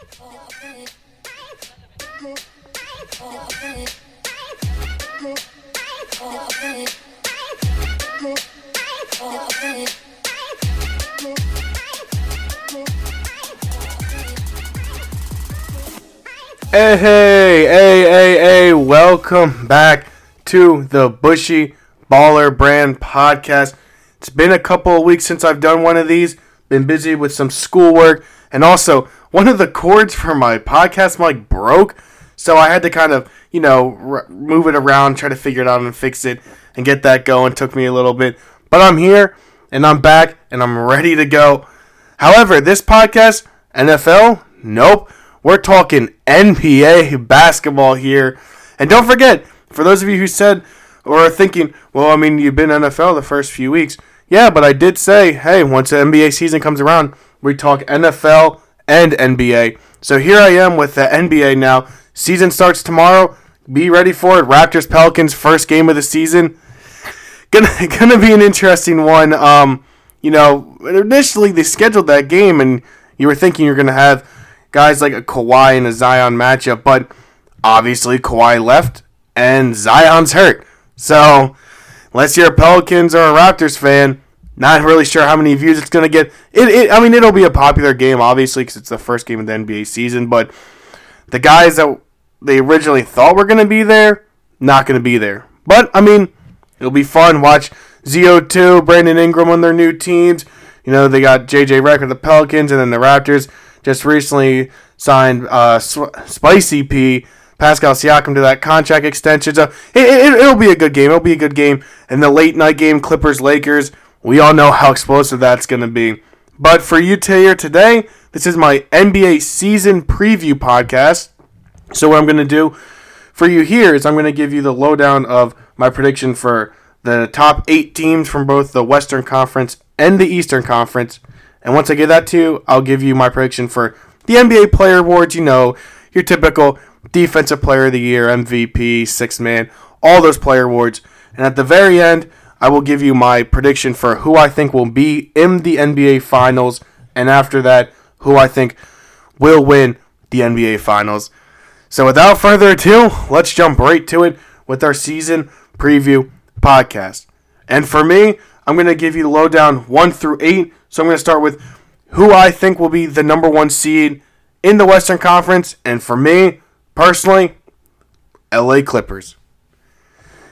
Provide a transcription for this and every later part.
Hey, hey, hey, hey, hey, welcome back to the Bushy Baller Brand Podcast. It's been a couple of weeks since I've done one of these, been busy with some schoolwork, and also one of the cords for my podcast mic broke, so I had to kind of, you know, r- move it around, try to figure it out and fix it, and get that going. Took me a little bit, but I'm here, and I'm back, and I'm ready to go. However, this podcast, NFL, nope. We're talking NBA basketball here. And don't forget, for those of you who said or are thinking, well, I mean, you've been NFL the first few weeks. Yeah, but I did say, hey, once the NBA season comes around, we talk NFL and NBA. So here I am with the NBA now. Season starts tomorrow. Be ready for it. Raptors Pelicans first game of the season. Gonna gonna be an interesting one. Um, you know, initially they scheduled that game, and you were thinking you're gonna have guys like a Kawhi and a Zion matchup, but obviously Kawhi left and Zion's hurt. So, unless you're a Pelicans or a Raptors fan, not really sure how many views it's going to get. It, it, I mean, it'll be a popular game, obviously, because it's the first game of the NBA season, but the guys that they originally thought were going to be there, not going to be there. But, I mean, it'll be fun. Watch ZO2, Brandon Ingram on their new teams. You know, they got JJ Redick with the Pelicans and then the Raptors just recently signed uh, Spicy P, Pascal Siakam to that contract extension. So it, it, it'll be a good game. It'll be a good game. And the late night game, Clippers Lakers, we all know how explosive that's going to be. But for you here today, this is my NBA season preview podcast. So what I'm going to do for you here is I'm going to give you the lowdown of my prediction for the top eight teams from both the Western Conference and the Eastern Conference. And once I get that to you, I'll give you my prediction for the NBA Player Awards. You know, your typical Defensive Player of the Year, MVP, Six Man, all those player awards. And at the very end, I will give you my prediction for who I think will be in the NBA Finals. And after that, who I think will win the NBA Finals. So without further ado, let's jump right to it with our season preview podcast. And for me, I'm going to give you the lowdown 1 through 8 so I'm going to start with who I think will be the number one seed in the Western Conference. And for me, personally, LA Clippers.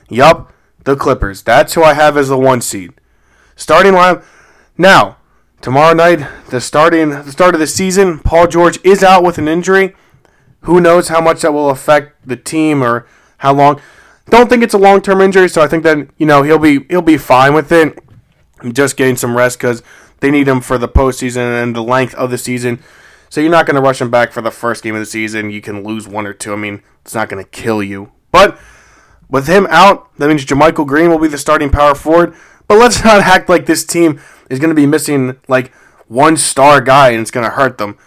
Yup, the Clippers. That's who I have as the one seed. Starting line. Now, tomorrow night, the starting the start of the season, Paul George is out with an injury. Who knows how much that will affect the team or how long? Don't think it's a long term injury, so I think that you know he'll be he'll be fine with it. Just getting some rest because they need him for the postseason and the length of the season. So you're not going to rush him back for the first game of the season. You can lose one or two. I mean, it's not going to kill you. But with him out, that means JaMychal Green will be the starting power forward. But let's not act like this team is going to be missing like one star guy and it's going to hurt them.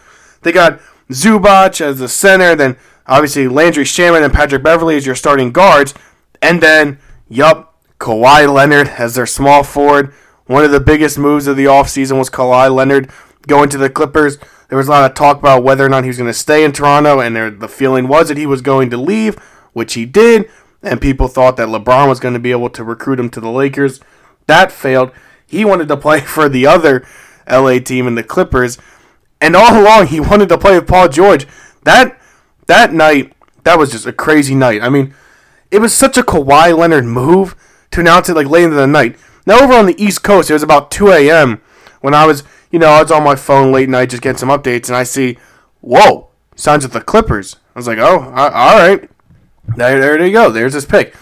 They got Zubac as the center, then obviously Landry Shamet and Patrick Beverley as your starting guards, and then yup, Kawhi Leonard as their small forward. One of the biggest moves of the offseason was Kawhi Leonard going to the Clippers. There was a lot of talk about whether or not he was going to stay in Toronto, and there, the feeling was that he was going to leave, which he did. And people thought that LeBron was going to be able to recruit him to the Lakers. That failed. He wanted to play for the other LA team in the Clippers, and all along he wanted to play with Paul George. That that night, that was just a crazy night. I mean, it was such a Kawhi Leonard move to announce it like late into the night. Now over on the East Coast, it was about 2 a.m. when I was, you know, I was on my phone late night just getting some updates, and I see, whoa, signs with the Clippers. I was like, oh, all right, there, there you go. There's his pick.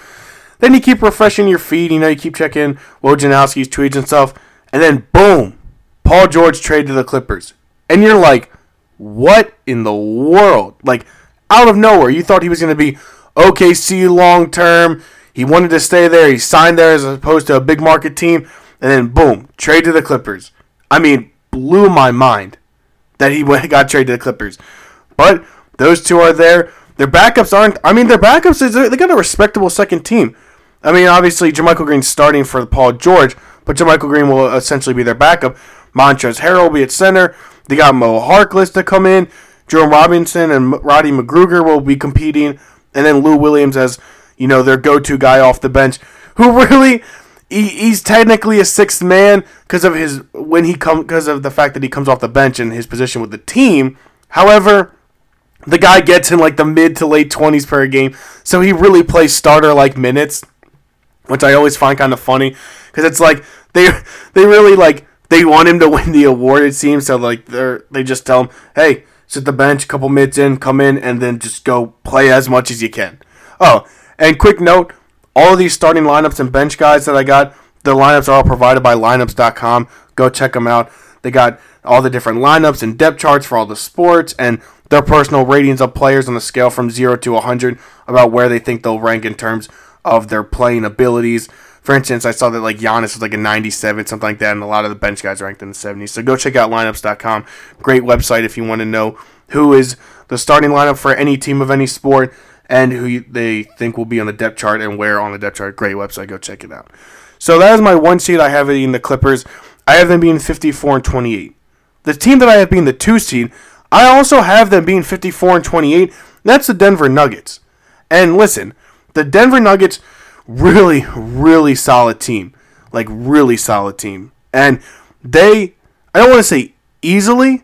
Then you keep refreshing your feed, you know, you keep checking Wojnarowski's tweets and stuff, and then boom, Paul George traded to the Clippers, and you're like, what in the world? Like out of nowhere, you thought he was going to be OKC long term he wanted to stay there. He signed there as opposed to a big market team. And then, boom, trade to the Clippers. I mean, blew my mind that he got traded to the Clippers. But those two are there. Their backups aren't. I mean, their backups is they got a respectable second team. I mean, obviously, JaMychal Green's starting for Paul George, but JaMychal Green will essentially be their backup. Montrezl Harrell will be at center. They got Mo Harkless to come in. Jerome Robinson and Roddy McGruder will be competing, and then Lou Williams as you know their go-to guy off the bench, who really he, he's technically a sixth man because of his when he come because of the fact that he comes off the bench and his position with the team. However, the guy gets in like the mid to late twenties per game, so he really plays starter like minutes, which I always find kind of funny because it's like they they really like they want him to win the award. It seems so like they're they just tell him, hey, sit the bench, a couple minutes in, come in, and then just go play as much as you can. Oh, and quick note, all of these starting lineups and bench guys that I got, the lineups are all provided by lineups.com. Go check them out. They got all the different lineups and depth charts for all the sports and their personal ratings of players on a scale from 0 to 100 about where they think they'll rank in terms of their playing abilities. For instance, I saw that like Giannis was like a 97, something like that, and a lot of the bench guys ranked in the 70s. So go check out lineups.com. Great website if you want to know who is the starting lineup for any team of any sport and who they think will be on the depth chart and where on the depth chart. Great website. Go check it out. So that is my one seed. I have it in the Clippers. I have them being 54 and 28. The team that I have being the two seed, I also have them being 54 and 28. That's the Denver Nuggets. And listen, the Denver Nuggets really, really solid team. Like, really solid team. And they, I don't want to say easily,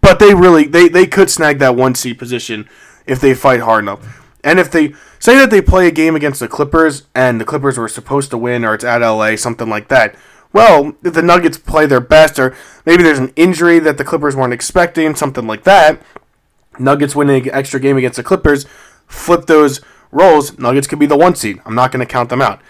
but they really, they, they could snag that one seed position if they fight hard enough. And if they say that they play a game against the Clippers and the Clippers were supposed to win or it's at LA, something like that, well, if the Nuggets play their best or maybe there's an injury that the Clippers weren't expecting, something like that, Nuggets winning an extra game against the Clippers, flip those roles, Nuggets could be the one seed. I'm not going to count them out.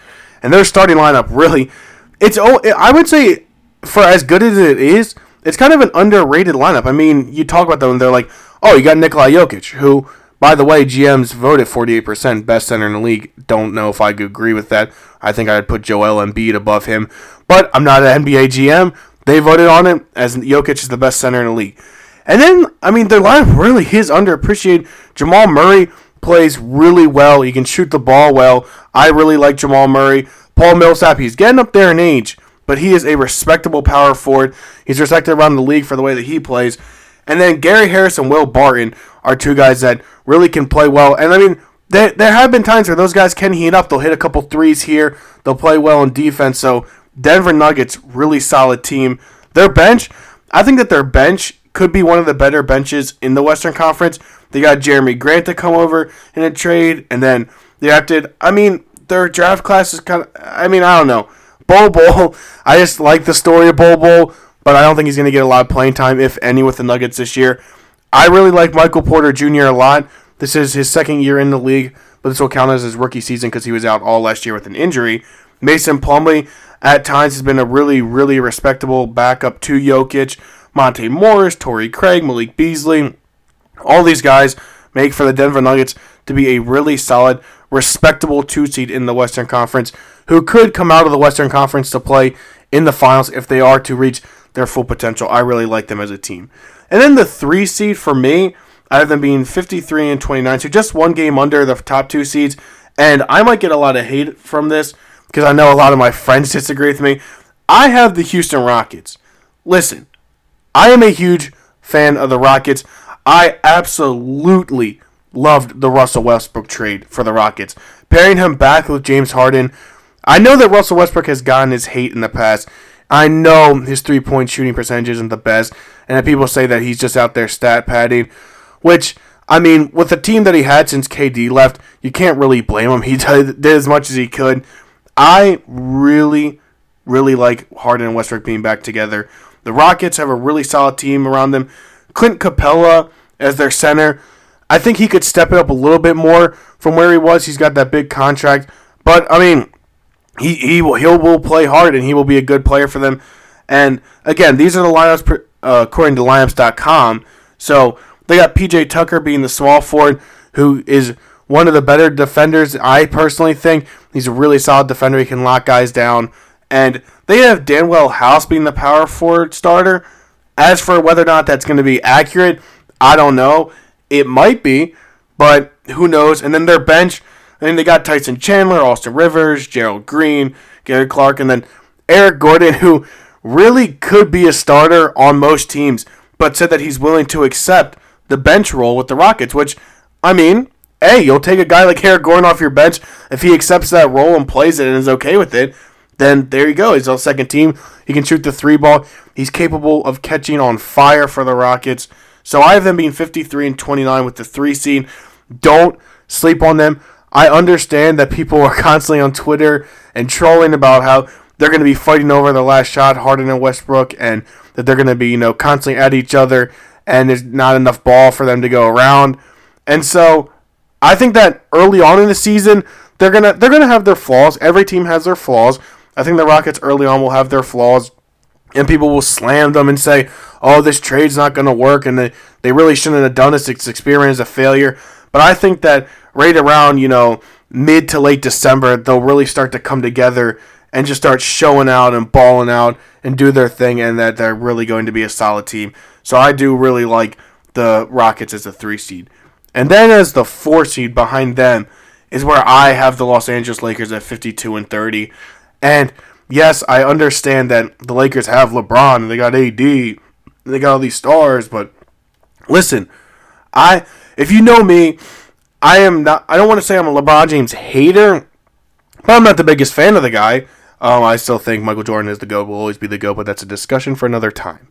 And their starting lineup really, it's oh, I would say for as good as it is, it's kind of an underrated lineup. I mean, you talk about them, and they're like, oh, you got Nikola Jokic, who, by the way, GMs voted 48% best center in the league. Don't know if I could agree with that. I think I'd put Joel Embiid above him, but I'm not an NBA GM. They voted on it as Jokic is the best center in the league. And then, I mean, their lineup really is underappreciated. Jamal Murray plays really well. He can shoot the ball well. I really like Jamal Murray. Paul Millsap, he's getting up there in age, but he is a respectable power forward. He's respected around the league for the way that he plays. And then Gary Harris and Will Barton are two guys that really can play well. And I mean, there, there have been times where those guys can heat up. They'll hit a couple threes here. They'll play well in defense. So Denver Nuggets, really solid team. Their bench, I think that their bench could be one of the better benches in the Western Conference. They got Jerami Grant to come over in a trade, and then they opted. I mean, their draft class is kind of. I mean, I don't know. Bol Bol. I just like the story of Bol Bol, but I don't think he's going to get a lot of playing time, if any, with the Nuggets this year. I really like Michael Porter Jr. a lot. This is his second year in the league, but this will count as his rookie season because he was out all last year with an injury. Mason Plumlee at times has been a really, really respectable backup to Jokic. Monte Morris, Torrey Craig, Malik Beasley. All these guys make for the Denver Nuggets to be a really solid, respectable two seed in the Western Conference who could come out of the Western Conference to play in the finals if they are to reach their full potential. I really like them as a team. And then the three seed for me, I have them being 53 and 29, so just one game under the top two seeds. And I might get a lot of hate from this because I know a lot of my friends disagree with me. I have the Houston Rockets. Listen, I am a huge fan of the Rockets. I absolutely loved the Russell Westbrook trade for the Rockets. Pairing him back with James Harden. I know that Russell Westbrook has gotten his hate in the past. I know his three point shooting percentage isn't the best, and people say that he's just out there stat padding, which, I mean, with the team that he had since KD left, you can't really blame him. He did as much as he could. I really, really like Harden and Westbrook being back together. The Rockets have a really solid team around them. Clint Capela as their center. I think he could step it up a little bit more from where he was. He's got that big contract, but I mean, he he will he will play hard and he will be a good player for them. And again, these are the lineups uh, according to lineups.com. So they got PJ Tucker being the small forward, who is one of the better defenders. I personally think he's a really solid defender. He can lock guys down. And they have Danuel House being the power forward starter. As for whether or not that's going to be accurate, I don't know. It might be, but who knows? And then their bench, Mean, they got Tyson Chandler, Austin Rivers, Gerald Green, Gary Clark, and then Eric Gordon, who really could be a starter on most teams, but said that he's willing to accept the bench role with the Rockets, which, I mean, hey, you'll take a guy like Eric Gordon off your bench if he accepts that role and plays it and is okay with it. Then there you go. He's on second team. He can shoot the three ball. He's capable of catching on fire for the Rockets. So I have them being 53 and 29 with the three seed. Don't sleep on them. I understand that people are constantly on Twitter and trolling about how they're going to be fighting over the last shot, Harden and Westbrook, and that they're going to be, you know, constantly at each other, and there's not enough ball for them to go around. And so I think that early on in the season, they're gonna they're gonna have their flaws. Every team has their flaws. I think the Rockets early on will have their flaws, and people will slam them and say, "Oh, this trade's not gonna work," and they they really shouldn't have done this. It's experienced a failure. But I think that right around you know mid to late December, they'll really start to come together and just start showing out and balling out and do their thing, and that they're really going to be a solid team. So I do really like the Rockets as a three seed. And then as the four seed behind them is where I have the Los Angeles Lakers at 52 and 30. And yes, I understand that the Lakers have LeBron they got AD, they got all these stars, but listen, I if you know me, I am not I don't want to say I'm a LeBron James hater, but I'm not the biggest fan of the guy. Um, I still think Michael Jordan is the GOAT, will always be the GOAT, but that's a discussion for another time.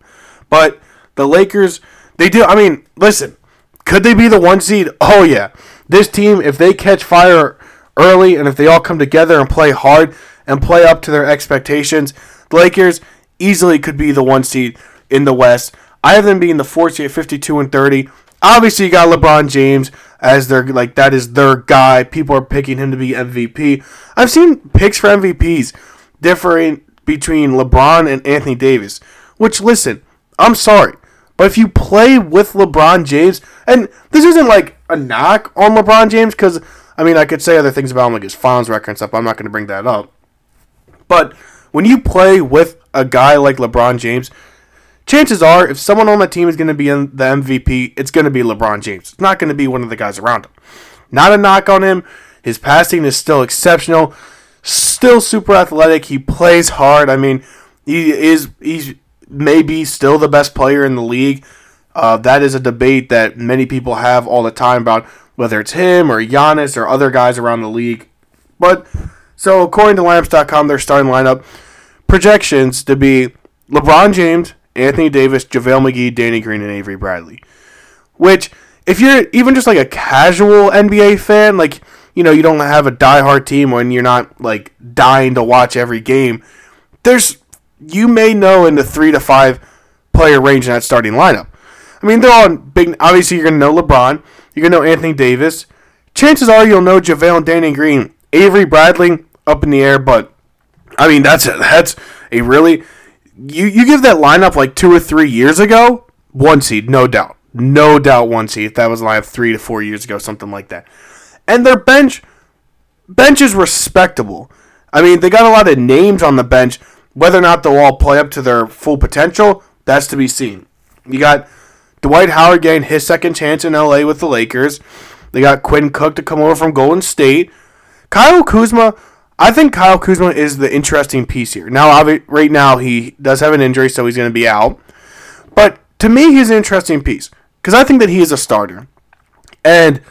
But the Lakers, they do, I mean, listen, could they be the one seed? Oh, yeah. This team, if they catch fire early and if they all come together and play hard and play up to their expectations, the Lakers easily could be the one seed in the West. I have them being the four seed at 52 and 30. Obviously, you got LeBron James as their like that is their guy. People are picking him to be MVP. I've seen picks for MVPs differing between LeBron and Anthony Davis. Which listen, I'm sorry, but if you play with LeBron James, and this isn't like a knock on LeBron James, because I mean I could say other things about him like his finals record and stuff. I'm not going to bring that up. But when you play with a guy like LeBron James, chances are if someone on the team is going to be in the MVP, it's going to be LeBron James. It's not going to be one of the guys around him. Not a knock on him. His passing is still exceptional still super athletic. He plays hard. I mean, he is he's maybe still the best player in the league. Uh, that is a debate that many people have all the time about whether it's him or Giannis or other guys around the league. But so according to Lineups.com, their starting lineup projections to be LeBron James, Anthony Davis, JaVale McGee, Danny Green, and Avery Bradley. Which, if you're even just like a casual NBA fan, like you know, you don't have a diehard team when you're not like dying to watch every game. There's you may know in the three to five player range in that starting lineup. I mean, they're all big. Obviously, you're gonna know LeBron. You're gonna know Anthony Davis. Chances are you'll know JaVale and Danny Green. Avery Bradley up in the air, but I mean that's a, that's a really you you give that lineup like two or three years ago, one seed, no doubt, no doubt, one seed. That was lineup three to four years ago, something like that and their bench bench is respectable. I mean, they got a lot of names on the bench. Whether or not they'll all play up to their full potential, that's to be seen. You got Dwight Howard getting his second chance in LA with the Lakers. They got Quinn Cook to come over from Golden State. Kyle Kuzma, I think Kyle Kuzma is the interesting piece here. Now, right now, he does have an injury, so he's going to be out. But to me, he's an interesting piece because I think that he is a starter. And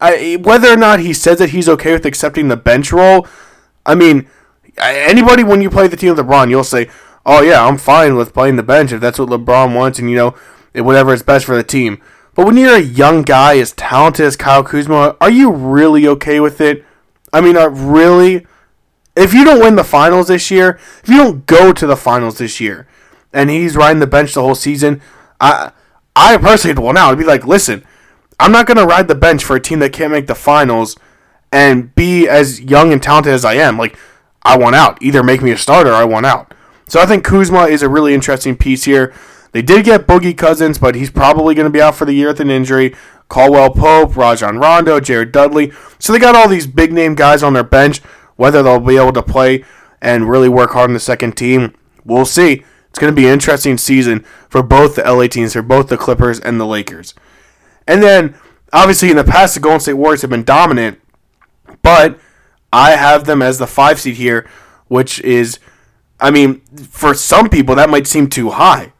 I, whether or not he says that he's okay with accepting the bench role, I mean, anybody when you play the team with LeBron, you'll say, "Oh yeah, I'm fine with playing the bench if that's what LeBron wants, and you know, whatever is best for the team." But when you're a young guy as talented as Kyle Kuzma, are you really okay with it? I mean, are really? If you don't win the finals this year, if you don't go to the finals this year, and he's riding the bench the whole season, I, I personally, well, now I'd be like, listen, I'm not to ride the bench for a team that can't make the finals and be as young and talented as I am. Like, I want out. Either make me a starter or I want out. So I think Kuzma is a really interesting piece here. They did get Boogie Cousins, but he's probably going to be out for the year with an injury. Caldwell Pope, Rajon Rondo, Jared Dudley. So they got all these big name guys on their bench. Whether they'll be able to play and really work hard in the second team, we'll see. It's going to be an interesting season for both the LA teams, for both the Clippers and the Lakers. And then, obviously, in the past, the Golden State Warriors have been dominant, but I have them as the five seed here, which is, I mean, for some people, that might seem too high.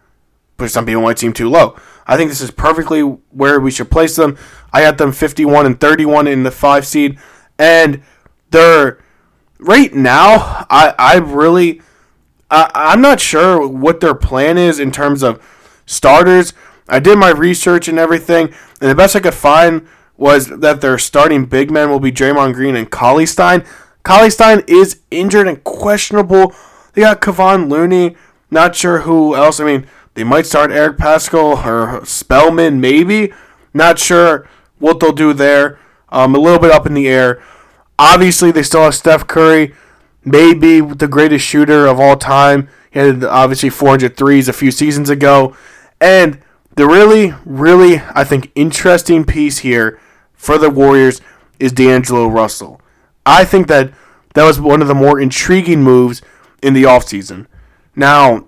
For some people, might seem too low. I think this is perfectly where we should place them. I had them 51 and 31 in the five seed, and they're right now. I I really I, I'm not sure what their plan is in terms of starters. I did my research and everything, and the best I could find was that their starting big men will be Draymond Green and Cauley-Stein. Cauley-Stein is injured and questionable. They got Kevon Looney. Not sure who else. I mean, they might start Eric Paschall or Spellman, maybe. Not sure what they'll do there. Um, a little bit up in the air. Obviously, they still have Steph Curry, maybe the greatest shooter of all time. He had obviously 400 threes a few seasons ago. And the really, really, I think, interesting piece here for the Warriors is D'Angelo Russell. I think that that was one of the more intriguing moves in the offseason. Now,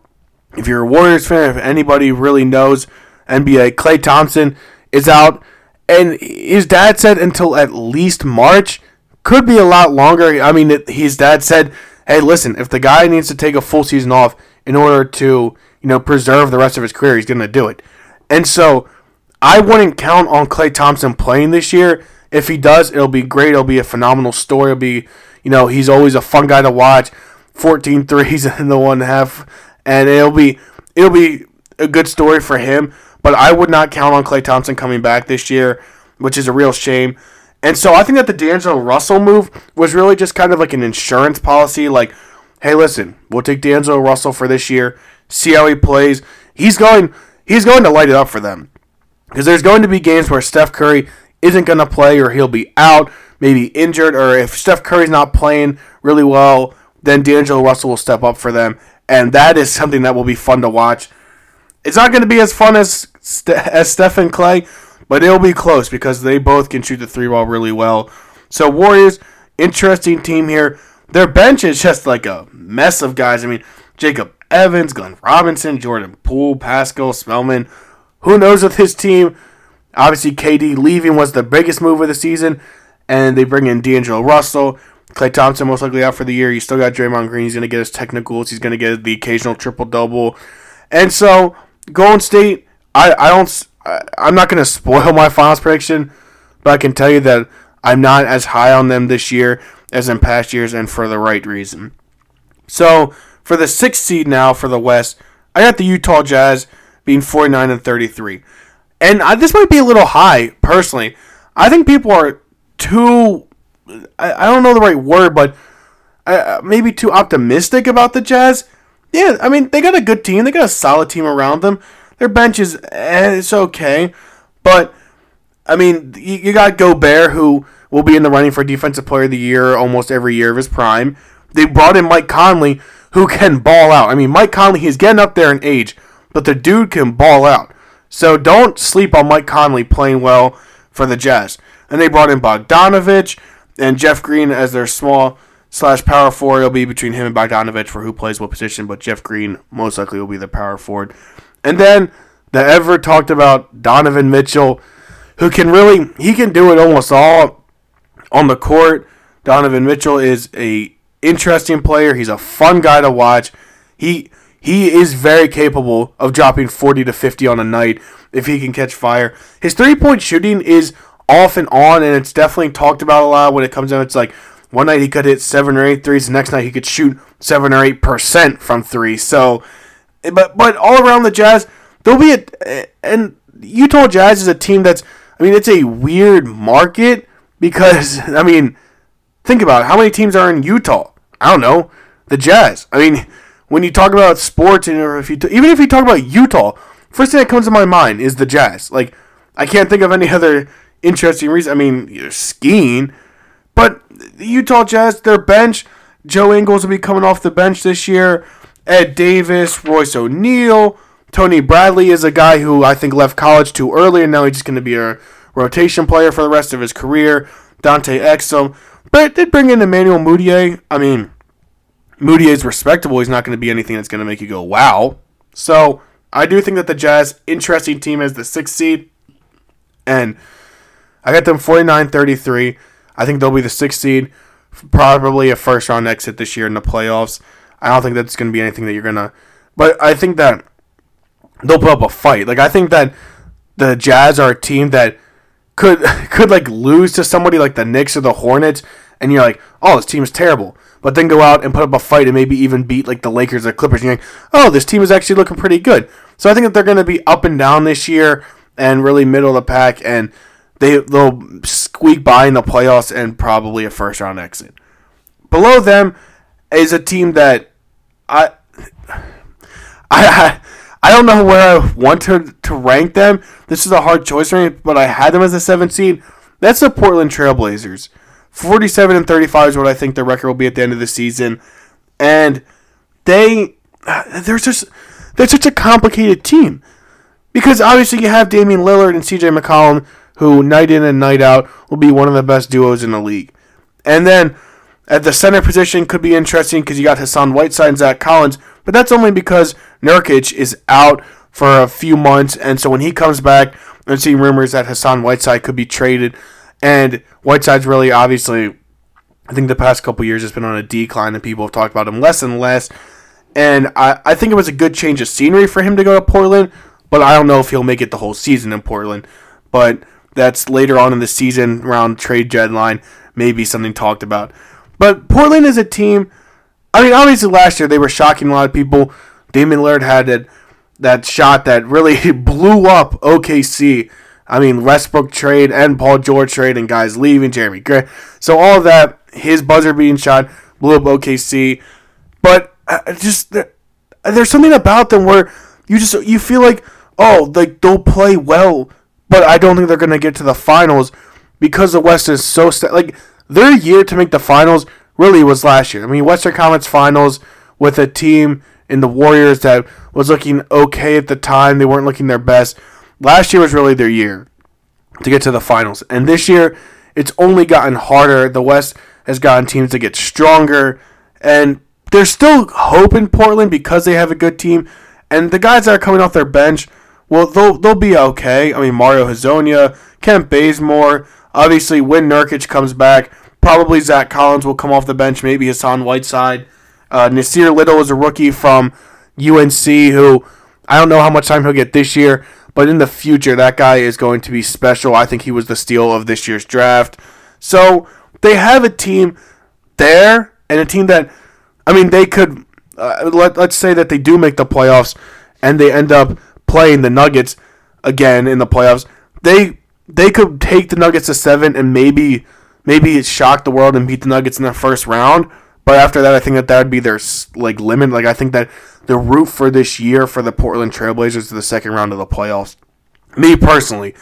if you're a Warriors fan, if anybody really knows NBA, Klay Thompson is out, and his dad said until at least March. Could be a lot longer. I mean, his dad said, "Hey, listen, if the guy needs to take a full season off in order to, you know, preserve the rest of his career, he's going to do it." And so, I wouldn't count on Klay Thompson playing this year. If he does, it'll be great. It'll be a phenomenal story. It'll be, you know, he's always a fun guy to watch. 14 threes in the one half, and it'll be it'll be a good story for him. But I would not count on Klay Thompson coming back this year, which is a real shame. And so I think that the D'Angelo Russell move was really just kind of like an insurance policy. Like, hey, listen, we'll take D'Angelo Russell for this year, see how he plays. He's going he's going to light it up for them because there's going to be games where Steph Curry isn't going to play or he'll be out, maybe injured, or if Steph Curry's not playing really well, then D'Angelo Russell will step up for them, and that is something that will be fun to watch. It's not going to be as fun as as Steph and Klay, but it'll be close because they both can shoot the three ball really well. So Warriors, interesting team here. Their bench is just like a mess of guys. I mean, Jacob Evans, Glenn Robinson, Jordan Poole, Paschall, Spellman. Who knows with his team? Obviously, KD leaving was the biggest move of the season, and they bring in D'Angelo Russell. Klay Thompson most likely out for the year. You still got Draymond Green. He's going to get his technicals. He's going to get the occasional triple double. And so Golden State, I, I don't. I, I'm not going to spoil my finals prediction, but I can tell you that I'm not as high on them this year as in past years, and for the right reason. So for the sixth seed now for the West, I got the Utah Jazz being 49 and 33, and I, this might be a little high personally. I think people are too I, I don't know the right word, but uh, maybe too optimistic about the Jazz. Yeah, I mean they got a good team. They got a solid team around them. Their bench is eh, it's okay, but I mean you, you got Gobert who will be in the running for Defensive Player of the Year almost every year of his prime. They brought in Mike Conley who can ball out. I mean Mike Conley he's getting up there in age, but the dude can ball out. So don't sleep on Mike Conley playing well for the Jazz. And they brought in Bogdanovic and Jeff Green as their small slash power forward. It'll be between him and Bogdanovic for who plays what position, but Jeff Green most likely will be the power forward. And then the ever talked about Donovan Mitchell, who can really he can do it almost all on the court. Donovan Mitchell is a interesting player. He's a fun guy to watch. He he is very capable of dropping 40 to 50 on a night if he can catch fire. His three point shooting is off and on, and it's definitely talked about a lot when it comes down. It's like one night he could hit seven or eight threes, the next night he could shoot seven or eight percent from three. So, but but all around the Jazz, there'll be a and Utah Jazz is a team that's. I mean, it's a weird market because I mean, think about it. How many teams are in Utah? I don't know. The Jazz. I mean, when you talk about sports and if you even if you talk about Utah, first thing that comes to my mind is the Jazz. Like I can't think of any other interesting reason. I mean, skiing, but the Utah Jazz, their bench, Joe Ingles will be coming off the bench this year. Ed Davis, Royce O'Neale, Tony Bradley is a guy who I think left college too early, and now he's just going to be a rotation player for the rest of his career. Dante Exum, but did bring in Emmanuel Mudiay. I mean, is respectable. He's not going to be anything that's going to make you go wow. So I do think that the Jazz, interesting team as the sixth seed, and I got them 49 33. I think they'll be the sixth seed, probably a first round exit this year in the playoffs. I don't think that's going to be anything that you're going to. But I think that they'll put up a fight. Like, I think that the Jazz are a team that could could like lose to somebody like the Knicks or the Hornets, and you're like, oh, this team is terrible. But then go out and put up a fight and maybe even beat like the Lakers or Clippers, and you're like, oh, this team is actually looking pretty good. So I think that they're going to be up and down this year and really middle of the pack, and they they'll squeak by in the playoffs and probably a first round exit. Below them is a team that I I I don't know where I want to, to rank them. This is a hard choice for me, but I had them as a seven seed. That's the Portland Trailblazers. 47 and 35 is what I think their record will be at the end of the season. And they they're just they're such a complicated team. Because obviously you have Damian Lillard and CJ McCollum, who night in and night out will be one of the best duos in the league. And then at the center position could be interesting because you got Hassan Whiteside and Zach Collins, but that's only because Nurkic is out for a few months, and so when he comes back, I'm seeing rumors that Hassan Whiteside could be traded, and Whiteside's really obviously, I think the past couple years has been on a decline, and people have talked about him less and less, and I, I think it was a good change of scenery for him to go to Portland, but I don't know if he'll make it the whole season in Portland, but that's later on in the season around trade deadline, maybe something talked about. But Portland is a team. I mean, obviously last year they were shocking a lot of people. Damian Lillard had that that shot that really blew up OKC. I mean, Westbrook trade and Paul George trade and guys leaving, Jeremy Gray. So all of that, his buzzer being shot blew up OKC. But uh, just there's something about them where you just you feel like oh like they'll play well, but I don't think they're gonna get to the finals because the West is so st- like their year to make the finals really was last year. I mean, Western Conference Finals with a team in the Warriors that was looking okay at the time. They weren't looking their best. Last year was really their year to get to the finals. And this year, it's only gotten harder. The West has gotten teams to get stronger. And there's still hope in Portland because they have a good team. And the guys that are coming off their bench, well, they'll, they'll be okay. I mean, Mario Hezonja, Kent Bazemore, Obviously, when Nurkic comes back, probably Zach Collins will come off the bench. Maybe Hassan Whiteside. Uh, Nassir Little is a rookie from UNC who I don't know how much time he'll get this year, but in the future, that guy is going to be special. I think he was the steal of this year's draft. So they have a team there and a team that, I mean, they could, uh, let, let's say that they do make the playoffs and they end up playing the Nuggets again in the playoffs. They they could take the Nuggets to seven and maybe maybe shock the world and beat the Nuggets in the first round. But after that, I think that that would be their like limit. Like I think that the route for this year for the Portland Trailblazers is the second round of the playoffs. Me personally,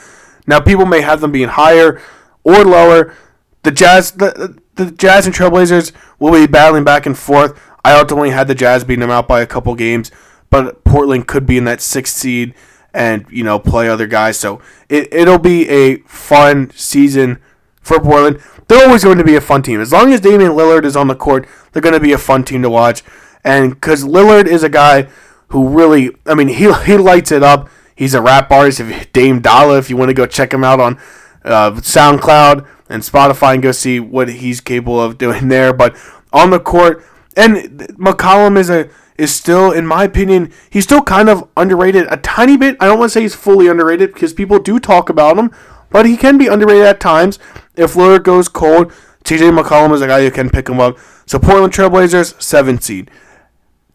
now people may have them being higher or lower. The Jazz, the, the Jazz and Trailblazers will be battling back and forth. I ultimately had the Jazz beating them out by a couple games, but Portland could be in that sixth seed and you know play other guys. So it it'll be a fun season for Portland. They're always going to be a fun team as long as Damian Lillard is on the court. They're going to be a fun team to watch, and because Lillard is a guy who really, I mean, he he lights it up. He's a rap artist. If Dame Dollar, if you want to go check him out on uh, SoundCloud and Spotify and go see what he's capable of doing there, but on the court. And McCollum is a is still, in my opinion, he's still kind of underrated a tiny bit. I don't want to say he's fully underrated because people do talk about him, but he can be underrated at times. If Lillard goes cold, CJ McCollum is a guy who can pick him up. So Portland Trailblazers, seven seed.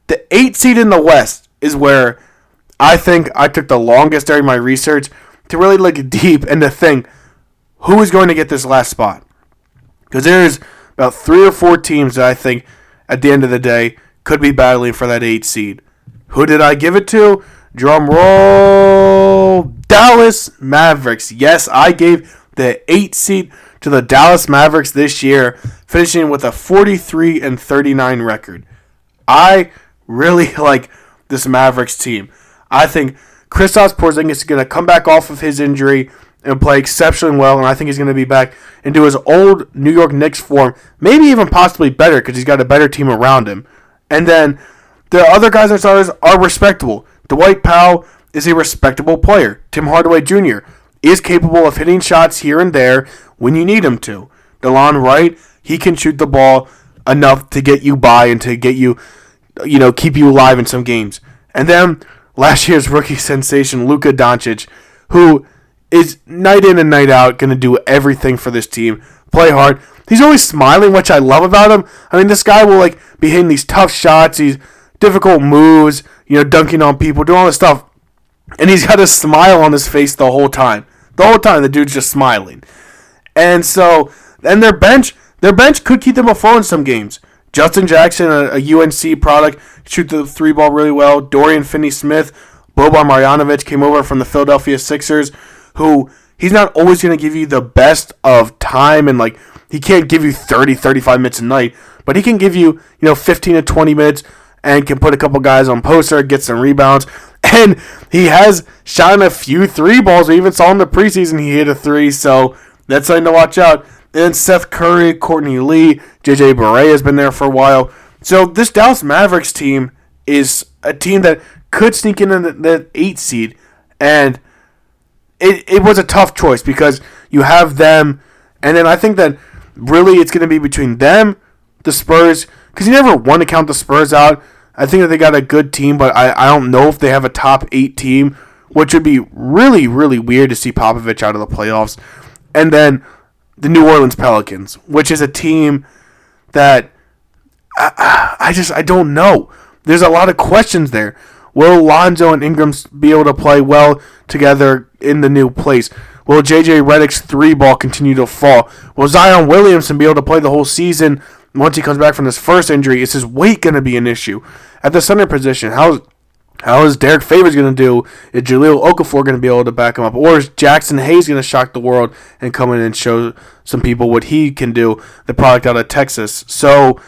The eight seed in the West is where I think I took the longest during my research to really look deep and to think who is going to get this last spot. Because there's about three or four teams that I think at the end of the day could be battling for that eight seed. Who did I give it to? Drum roll. Dallas Mavericks. Yes, I gave the eight seed to the Dallas Mavericks this year, finishing with a 43 and 39 record. I really like this Mavericks team. I think Kristaps Porzingis is going to come back off of his injury and play exceptionally well, and I think he's going to be back into his old New York Knicks form, maybe even possibly better because he's got a better team around him. And then the other guys on starters are respectable. Dwight Powell is a respectable player. Tim Hardaway Jr. is capable of hitting shots here and there when you need him to. Delon Wright, he can shoot the ball enough to get you by and to get you, you know, keep you alive in some games. And then last year's rookie sensation, Luka Doncic, who is night in and night out going to do everything for this team, play hard. He's always smiling, which I love about him. I mean, this guy will like be hitting these tough shots, these difficult moves, you know, dunking on people, doing all this stuff, and he's got a smile on his face the whole time. The whole time, the dude's just smiling. And so, and their bench, their bench could keep them afloat in some games. Justin Jackson, a, a UNC product, shoot the three ball really well. Dorian Finney-Smith, Boban Marjanovic came over from the Philadelphia Sixers, who he's not always going to give you the best of time and like he can't give you 30 35 minutes a night but he can give you you know 15 to 20 minutes and can put a couple guys on poster get some rebounds. And he has shot him a few three balls. We even saw in the preseason he hit a three so that's something to watch out. And Seth Curry, Courtney Lee, JJ Barea has been there for a while. So this Dallas Mavericks team is a team that could sneak in the, the eight seed, and it, it was a tough choice because you have them, and then I think that really it's going to be between them, the Spurs, because you never want to count the Spurs out. I think that they got a good team, but I, I don't know if they have a top eight team, which would be really, really weird to see Popovich out of the playoffs. And then the New Orleans Pelicans, which is a team that I, I just I don't know. There's a lot of questions there. Will Lonzo and Ingram be able to play well together in the new place? Will JJ Redick's three ball continue to fall? Will Zion Williamson be able to play the whole season once he comes back from this first injury? Is his weight going to be an issue? At the center position, how how is Derrick Favors going to do? Is Jahlil Okafor going to be able to back him up? Or is Jaxson Hayes going to shock the world and come in and show some people what he can do, the product out of Texas? So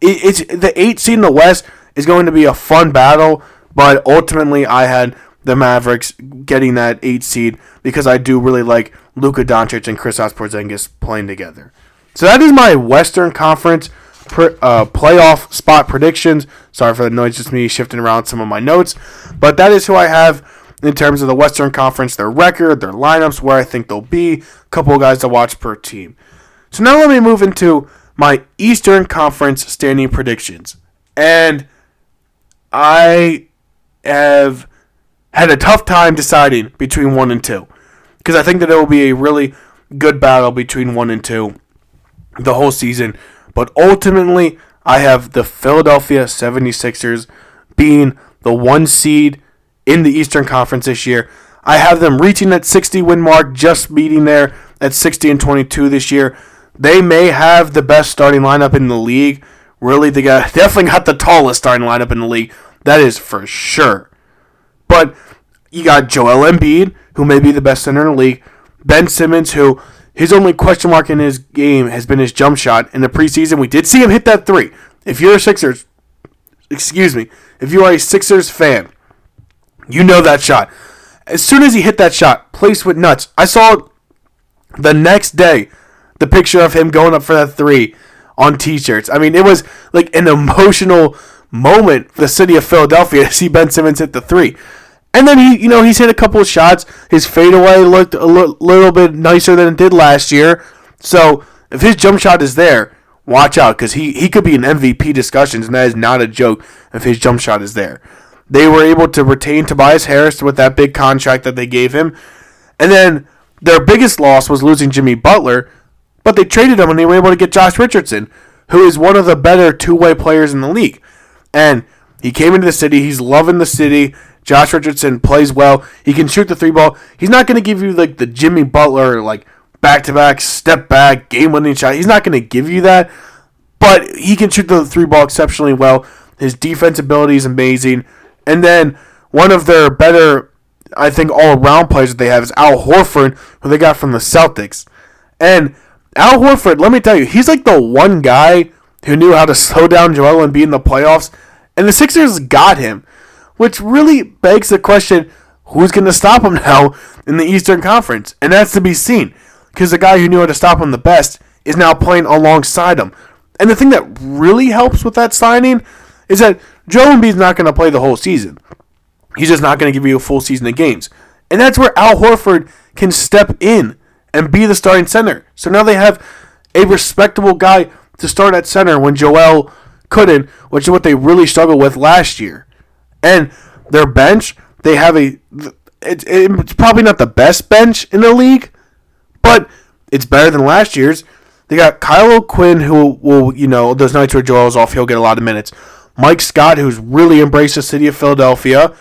it, it's the eight seed in the West is going to be a fun battle. But ultimately, I had the Mavericks getting that eight seed because I do really like Luka Doncic and Kristaps Porzingis playing together. So that is my Western Conference uh, playoff spot predictions. Sorry for the noise, just me shifting around some of my notes, but that is who I have in terms of the Western Conference, their record, their lineups, where I think they'll be, a couple of guys to watch per team. So now let me move into my Eastern Conference standing predictions, and I have had a tough time deciding between one and two because I think that it will be a really good battle between one and two the whole season. But ultimately, I have the Philadelphia 76ers being the one seed in the Eastern Conference this year. I have them reaching that 60 win mark, just beating there at 60 and 22 this year. They may have the best starting lineup in the league. Really, they got definitely got the tallest starting lineup in the league. That is for sure. But you got Joel Embiid, who may be the best center in the league. Ben Simmons, who his only question mark in his game has been his jump shot. In the preseason, we did see him hit that three. If you're a Sixers, excuse me, if you are a Sixers fan, you know that shot. As soon as he hit that shot, place with nuts. I saw the next day the picture of him going up for that three on t-shirts. I mean, it was like an emotional moment for the city of Philadelphia to see Ben Simmons hit the three. And then he, you know, he's hit a couple of shots. His fadeaway looked a l- little bit nicer than it did last year. So if his jump shot is there, watch out because he, he could be in MVP discussions, and that is not a joke if his jump shot is there. They were able to retain Tobias Harris with that big contract that they gave him. And then their biggest loss was losing Jimmy Butler, but they traded him and they were able to get Josh Richardson, who is one of the better two way players in the league. And he came into the city, he's loving the city. Josh Richardson plays well. He can shoot the three ball. He's not going to give you like the Jimmy Butler like back to back step back game winning shot. He's not going to give you that, but he can shoot the three ball exceptionally well. His defense ability is amazing. And then one of their better, I think, all around players that they have is Al Horford, who they got from the Celtics. And Al Horford, let me tell you, he's like the one guy who knew how to slow down Joel and Embiid in the playoffs, and the Sixers got him which really begs the question who's going to stop him now in the Eastern Conference? And that's to be seen because the guy who knew how to stop him the best is now playing alongside him. And the thing that really helps with that signing is that Joe Embiid's not going to play the whole season. He's just not going to give you a full season of games. And that's where Al Horford can step in and be the starting center. So now they have a respectable guy to start at center when Joel couldn't, which is what they really struggled with last year. And their bench, they have a it's, it's probably not the best bench in the league, but it's better than last year's. They got Kyle Quinn, who will, you know, those nights where Joel's off, he'll get a lot of minutes. Mike Scott, who's really embraced the city of Philadelphia.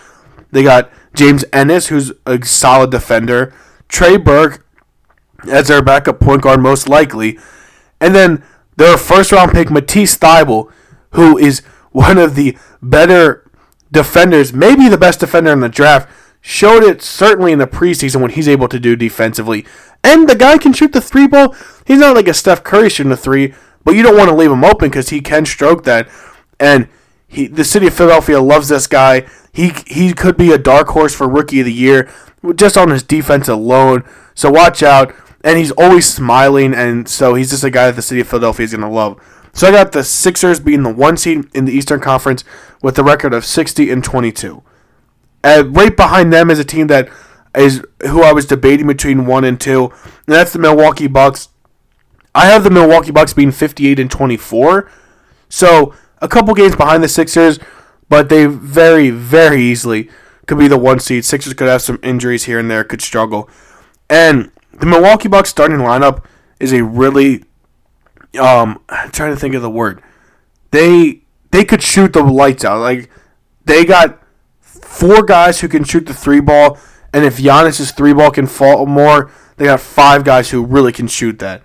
They got James Ennis, who's a solid defender. Trey Burke as their backup point guard, most likely. And then their first round pick, Matisse Thybulle, who is one of the better defenders, maybe the best defender in the draft, showed it certainly in the preseason when he's able to do defensively. And the guy can shoot the three ball. He's not like a Steph Curry shooting the three, but you don't want to leave him open because he can stroke that. And he, the city of Philadelphia loves this guy. He he could be a dark horse for rookie of the year just on his defense alone. So watch out. And he's always smiling, and so he's just a guy that the city of Philadelphia is going to love. So I got the Sixers being the one seed in the Eastern Conference with a record of 60 and 22. And right behind them is a team that is who I was debating between one and two, and that's the Milwaukee Bucks. I have the Milwaukee Bucks being 58 and 24, so a couple games behind the Sixers, but they very, very easily could be the one seed. Sixers could have some injuries here and there, could struggle, and the Milwaukee Bucks starting lineup is a really um I'm trying to think of the word. They they could shoot the lights out. Like they got four guys who can shoot the three ball, and if Giannis's three ball can fall more, they got five guys who really can shoot that.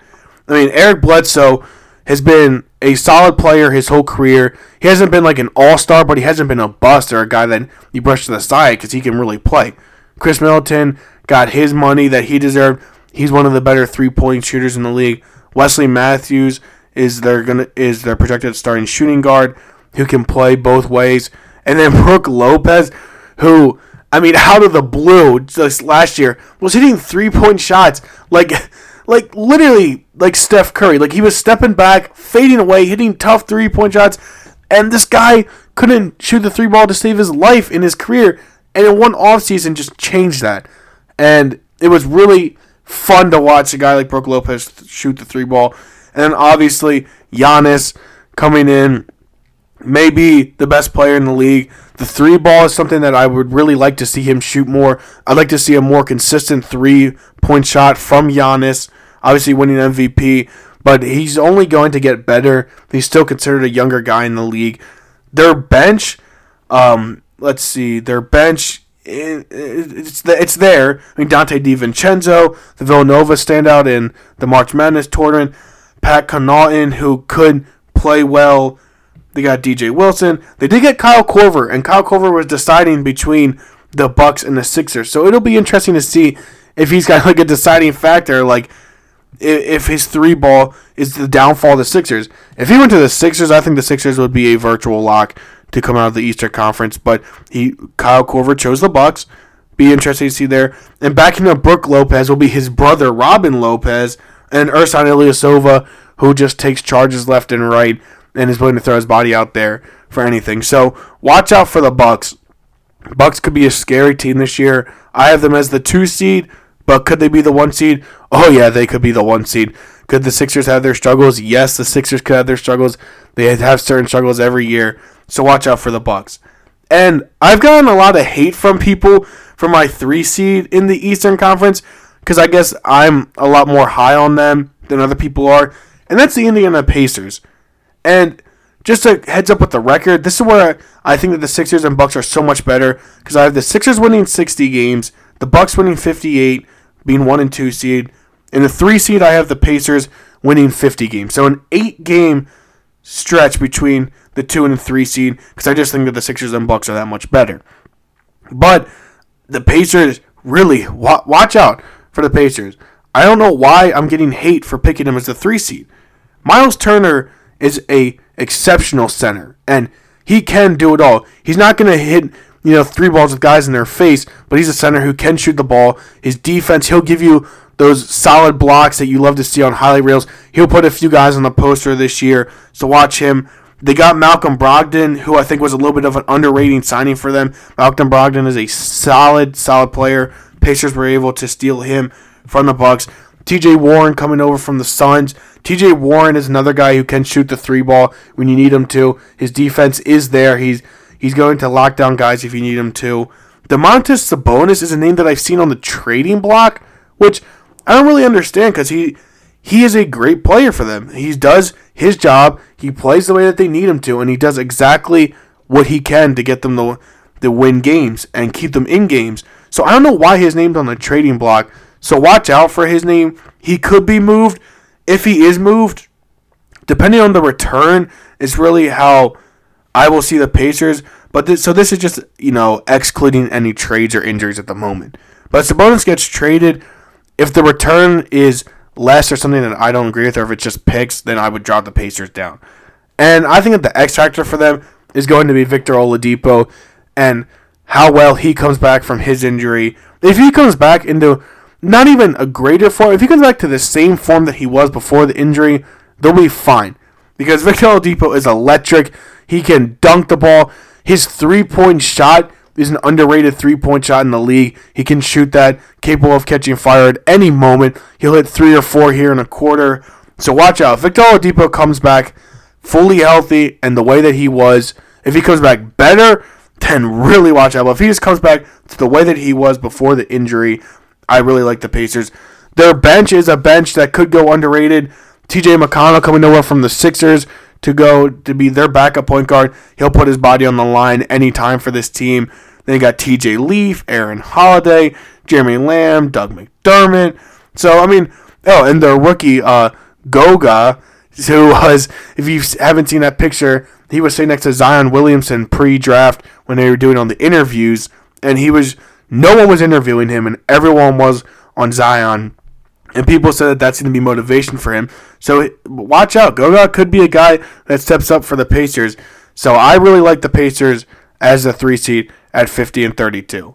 I mean, Eric Bledsoe has been a solid player his whole career. He hasn't been like an all star, but he hasn't been a bust or a guy that you brush to the side because he can really play. Khris Middleton got his money that he deserved. He's one of the better three point shooters in the league. Wesley Matthews is their gonna is their projected starting shooting guard who can play both ways. And then Brook Lopez, who I mean, out of the blue, just last year was hitting three point shots like like literally like Steph Curry. Like he was stepping back, fading away, hitting tough three point shots, and this guy couldn't shoot the three ball to save his life in his career. And in one offseason just changed that. And it was really fun to watch a guy like Brook Lopez shoot the three ball. And then obviously Giannis coming in, maybe the best player in the league. The three ball is something that I would really like to see him shoot more. I'd like to see a more consistent three point shot from Giannis. Obviously winning MVP, but he's only going to get better. He's still considered a younger guy in the league. Their bench, um, let's see, their bench it's it's there. I mean, Donte DiVincenzo, the Villanova standout in the March Madness tournament, Pat Connaughton, who could play well. They got DJ Wilson. They did get Kyle Korver, and Kyle Korver was deciding between the Bucks and the Sixers. So it'll be interesting to see if he's got like a deciding factor, like if his three ball is the downfall of the Sixers. If he went to the Sixers, I think the Sixers would be a virtual lock to come out of the Eastern Conference. But he Kyle Korver chose the Bucks. Be interesting to see there. And backing up Brook Lopez will be his brother Robin Lopez and Ersan Ilyasova, who just takes charges left and right and is willing to throw his body out there for anything. So watch out for the Bucks. Bucks could be a scary team this year. I have them as the two seed, but could they be the one seed? Oh yeah, they could be the one seed. Could the Sixers have their struggles? Yes, the Sixers could have their struggles. They have certain struggles every year. So watch out for the Bucks. And I've gotten a lot of hate from people for my three seed in the Eastern Conference because I guess I'm a lot more high on them than other people are, and that's the Indiana Pacers. And just a heads up with the record, this is where I think that the Sixers and Bucks are so much better because I have the Sixers winning 60 games, the Bucks winning 58, being one and two seed. In the three seed, I have the Pacers winning 50 games. So an eight game stretch between the two and the three seed because I just think that the Sixers and Bucks are that much better. But the Pacers really watch out for the Pacers. I don't know why I'm getting hate for picking them as the three seed. Miles Turner is a exceptional center, and he can do it all. He's not going to hit you know three balls with guys in their face, but he's a center who can shoot the ball. His defense, he'll give you those solid blocks that you love to see on highlight reels. He'll put a few guys on the poster this year, so watch him. They got Malcolm Brogdon, who I think was a little bit of an underrating signing for them. Malcolm Brogdon is a solid, solid player. Pacers were able to steal him from the Bucks. TJ Warren coming over from the Suns. TJ Warren is another guy who can shoot the three ball when you need him to. His defense is there. He's he's going to lock down guys if you need him to. Domantas Sabonis is a name that I've seen on the trading block, which I don't really understand because he he is a great player for them. He does his job. He plays the way that they need him to, and he does exactly what he can to get them to, win games and keep them in games. So I don't know why his name's on the trading block. So watch out for his name. He could be moved. If he is moved, depending on the return, is really how I will see the Pacers. But this, so this is just you know excluding any trades or injuries at the moment. But Sabonis gets traded. If the return is less or something that I don't agree with, or if it's just picks, then I would drop the Pacers down. And I think that the X factor for them is going to be Victor Oladipo and how well he comes back from his injury. If he comes back into not even a greater form, if he comes back to the same form that he was before the injury, they'll be fine. Because Victor Oladipo is electric. He can dunk the ball. His three point shot is an underrated three point shot in the league. He can shoot that, capable of catching fire at any moment. He'll hit three or four here in a quarter. So watch out. Victor Oladipo comes back fully healthy and the way that he was. If he comes back better, then really watch out. But if he just comes back to the way that he was before the injury, I really like the Pacers. Their bench is a bench that could go underrated. TJ McConnell coming over from the Sixers to go to be their backup point guard. He'll put his body on the line anytime for this team. Then you got TJ Leaf, Aaron Holiday, Jeremy Lamb, Doug McDermott. So I mean, oh, and their rookie uh, Goga, who was, if you haven't seen that picture, he was sitting next to Zion Williamson pre-draft when they were doing on the interviews, and he was no one was interviewing him, and everyone was on Zion. And people said that that's going to be motivation for him. So watch out. Goga could be a guy that steps up for the Pacers. So I really like the Pacers as the three seed at 50 and 32.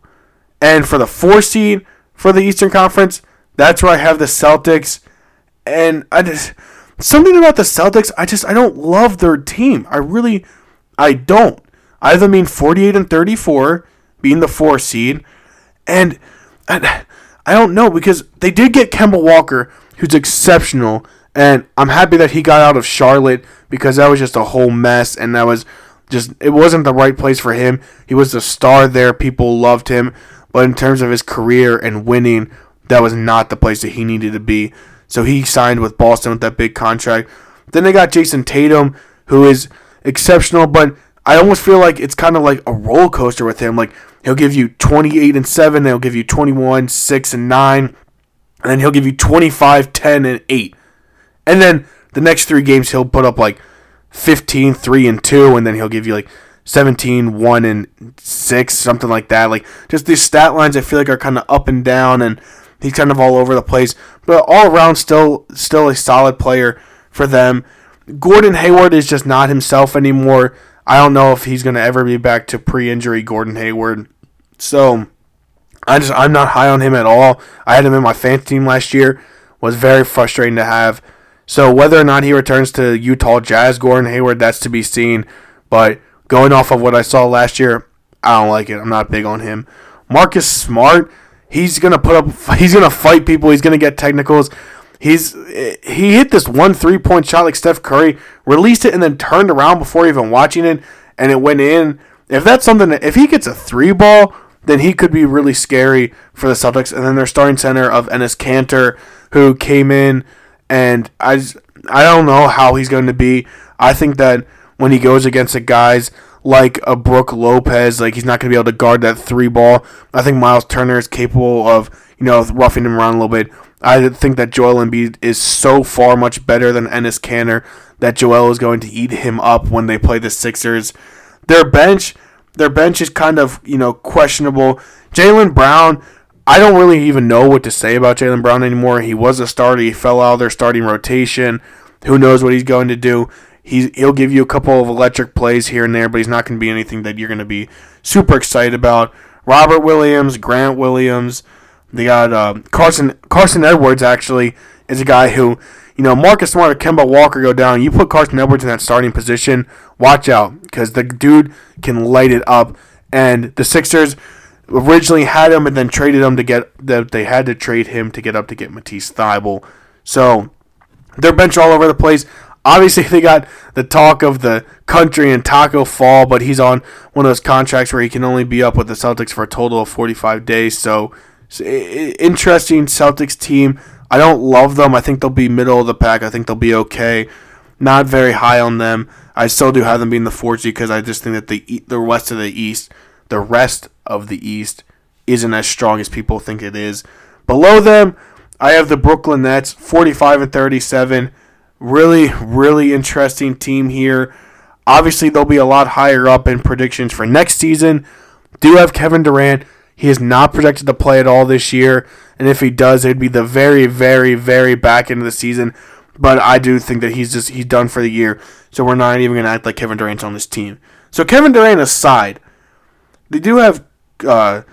And for the four seed for the Eastern Conference, that's where I have the Celtics. And I just something about the Celtics, I just I don't love their team. I really I don't. I either mean 48 and 34 being the four seed, and I, I don't know because they did get Kemba Walker, who's exceptional, and I'm happy that he got out of Charlotte because that was just a whole mess, and that was just it wasn't the right place for him. He was the star there, people loved him, but in terms of his career and winning, that was not the place that he needed to be. So he signed with Boston with that big contract. Then they got Jayson Tatum, who is exceptional, but I almost feel like it's kind of like a roller coaster with him. Like he'll give you 28 and 7, he'll give you 21, 6 and 9, and then he'll give you 25, 10 and 8. And then the next 3 games he'll put up like 15, 3 and 2 and then he'll give you like 17, 1 and 6, something like that. Like just these stat lines I feel like are kind of up and down and he's kind of all over the place, but all around still still a solid player for them. Gordon Hayward is just not himself anymore. I don't know if he's going to ever be back to pre-injury Gordon Hayward. So I just I'm not high on him at all. I had him in my fantasy team last year. Was very frustrating to have. So whether or not he returns to Utah Jazz, Gordon Hayward, that's to be seen. But going off of what I saw last year, I don't like it. I'm not big on him. Marcus Smart, he's gonna put up. He's gonna fight people. He's gonna get technicals. He's he hit this one three point shot like Steph Curry, released it and then turned around before even watching it, and it went in. If that's something that if he gets a three ball, then he could be really scary for the Celtics. And then their starting center of Enes Kanter, who came in, and I just, I don't know how he's going to be. I think that when he goes against the guys like a Brook Lopez, like he's not going to be able to guard that three ball. I think Miles Turner is capable of you know roughing him around a little bit. I think that Joel Embiid is so far much better than Enes Kanter that Joel is going to eat him up when they play the Sixers. Their bench, their bench is kind of you know questionable. Jaylen Brown, I don't really even know what to say about Jaylen Brown anymore. He was a starter. He fell out of their starting rotation. Who knows what he's going to do? He's, he'll give you a couple of electric plays here and there, but he's not going to be anything that you're going to be super excited about. Robert Williams, Grant Williams, they got uh, Carson Carson Edwards actually is a guy who, you know, Marcus Smart or Kemba Walker go down. You put Carson Edwards in that starting position, watch out because the dude can light it up. And the Sixers originally had him and then traded him to get that they had to trade him to get up to get Matisse Thybulle. So their bench all over the place. Obviously, they got the talk of the country and Tacko Fall, but he's on one of those contracts where he can only be up with the Celtics for a total of 45 days. So, interesting Celtics team. I don't love them. I think they'll be middle of the pack. I think they'll be okay. Not very high on them. I still do have them being the 4G because I just think that the the rest of the East, the rest of the East, isn't as strong as people think it is. Below them, I have the Brooklyn Nets, 45 and 37. Really, really interesting team here. Obviously, they'll be a lot higher up in predictions for next season. Do have Kevin Durant. He is not projected to play at all this year, and if he does, it'd be the very, very, very back end of the season. But I do think that he's just he's done for the year, so we're not even gonna act like Kevin Durant's on this team. So Kevin Durant aside, they do have uh,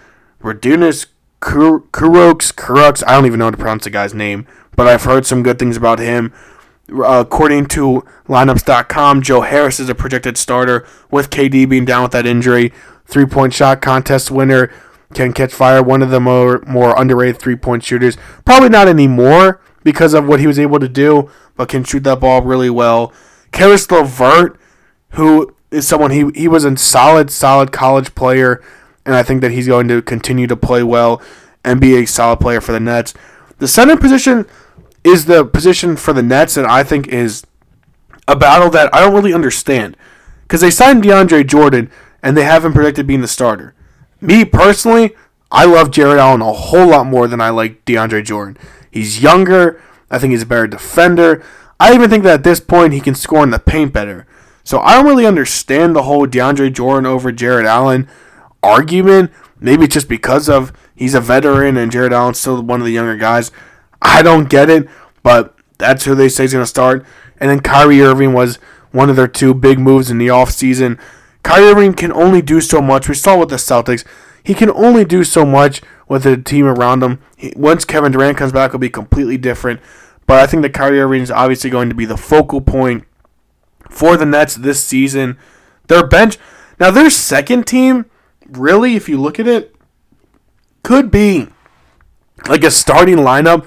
Radunas Kuroks Kuroks. I don't even know how to pronounce the guy's name, but I've heard some good things about him. Uh, according to lineups.com, Joe Harris is a projected starter with KD being down with that injury. Three point shot contest winner can catch fire. One of the more more underrated three point shooters. Probably not anymore because of what he was able to do, but can shoot that ball really well. Caris LeVert, who is someone he he was a solid solid college player, and I think that he's going to continue to play well and be a solid player for the Nets. The center position is the position for the Nets and I think is a battle that I don't really understand. Because they signed DeAndre Jordan and they haven't predicted being the starter. Me personally, I love Jarrett Allen a whole lot more than I like DeAndre Jordan. He's younger. I think he's a better defender. I even think that at this point he can score in the paint better. So I don't really understand the whole DeAndre Jordan over Jarrett Allen argument. Maybe it's just because of he's a veteran and Jarrett Allen's still one of the younger guys. I don't get it, but that's who they say is going to start. And then Kyrie Irving was one of their two big moves in the offseason. Kyrie Irving can only do so much. We saw with the Celtics. He can only do so much with the team around him. He, once Kevin Durant comes back, it'll be completely different. But I think that Kyrie Irving is obviously going to be the focal point for the Nets this season. Their bench, now their second team, really, if you look at it, could be like a starting lineup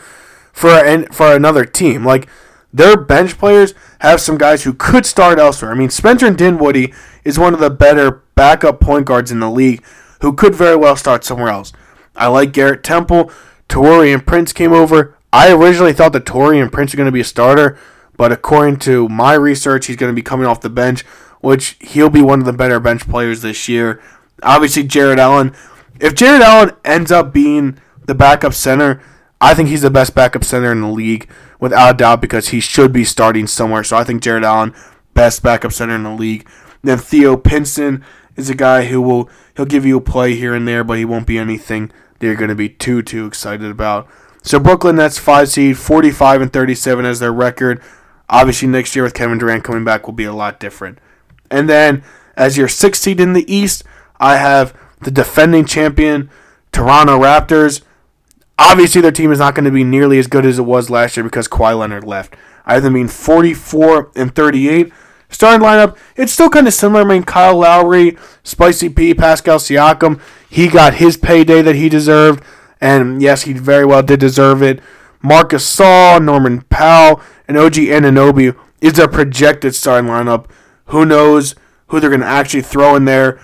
for an, for another team. Like their bench players have some guys who could start elsewhere. I mean, Spencer Dinwiddie is one of the better backup point guards in the league who could very well start somewhere else. I like Garrett Temple. Taurean Prince came over. I originally thought that Taurean Prince are going to be a starter, but according to my research, he's going to be coming off the bench, which he'll be one of the better bench players this year. Obviously, Jarrett Allen. If Jarrett Allen ends up being the backup center, I think he's the best backup center in the league without a doubt because he should be starting somewhere. So I think Jarrett Allen, best backup center in the league. Then Theo Pinson is a guy who will he'll give you a play here and there, but he won't be anything that you're going to be too too excited about. So Brooklyn Nets five seed, 45 and 37 as their record. Obviously next year with Kevin Durant coming back will be a lot different. And then as your sixth seed in the East, I have the defending champion Toronto Raptors. Obviously their team is not going to be nearly as good as it was last year because Kawhi Leonard left. I have them being 44 and 38. Starting lineup, it's still kind of similar. I mean, Kyle Lowry, Spicy P, Pascal Siakam, he got his payday that he deserved. And yes, he very well did deserve it. Marcus Gasol, Norman Powell, and OG Anunoby is a projected starting lineup. Who knows who they're going to actually throw in there?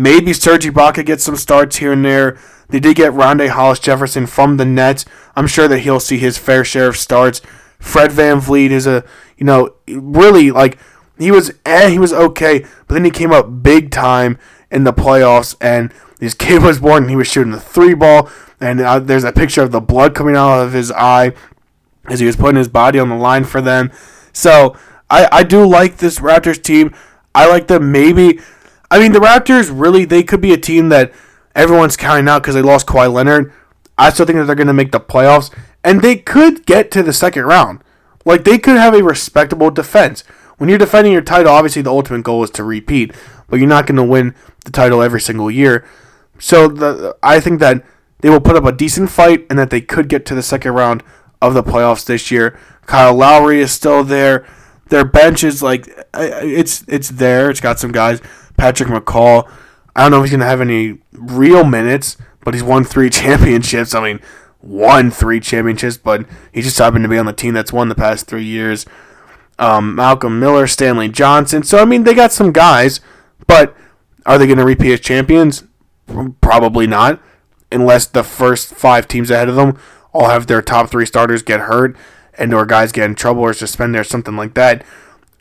Maybe Serge Ibaka gets some starts here and there. They did get Rondae Hollis Jefferson from the Nets. I'm sure that he'll see his fair share of starts. Fred VanVleet is a, you know, really like he was eh, he was okay, but then he came up big time in the playoffs, and this kid was born and he was shooting the three ball, and uh, there's a picture of the blood coming out of his eye as he was putting his body on the line for them. So I I do like this Raptors team. I like them maybe. I mean the Raptors really they could be a team that everyone's counting out because they lost Kawhi Leonard. I still think that they're going to make the playoffs, and they could get to the second round. Like they could have a respectable defense when you're defending your title, obviously the ultimate goal is to repeat, but you're not going to win the title every single year. So the, I think that they will put up a decent fight and that they could get to the second round of the playoffs this year. Kyle Lowry is still there. Their bench is like it's it's there. It's got some guys. Patrick McCaw. I don't know if he's gonna have any real minutes, but he's won three championships. I mean, won three championships, but he just happened to be on the team that's won the past three years. um, Malcolm Miller, Stanley Johnson. So I mean, they got some guys, but are they going to repeat as champions? Probably not, unless the first five teams ahead of them all have their top three starters get hurt and or guys get in trouble or suspended or something like that.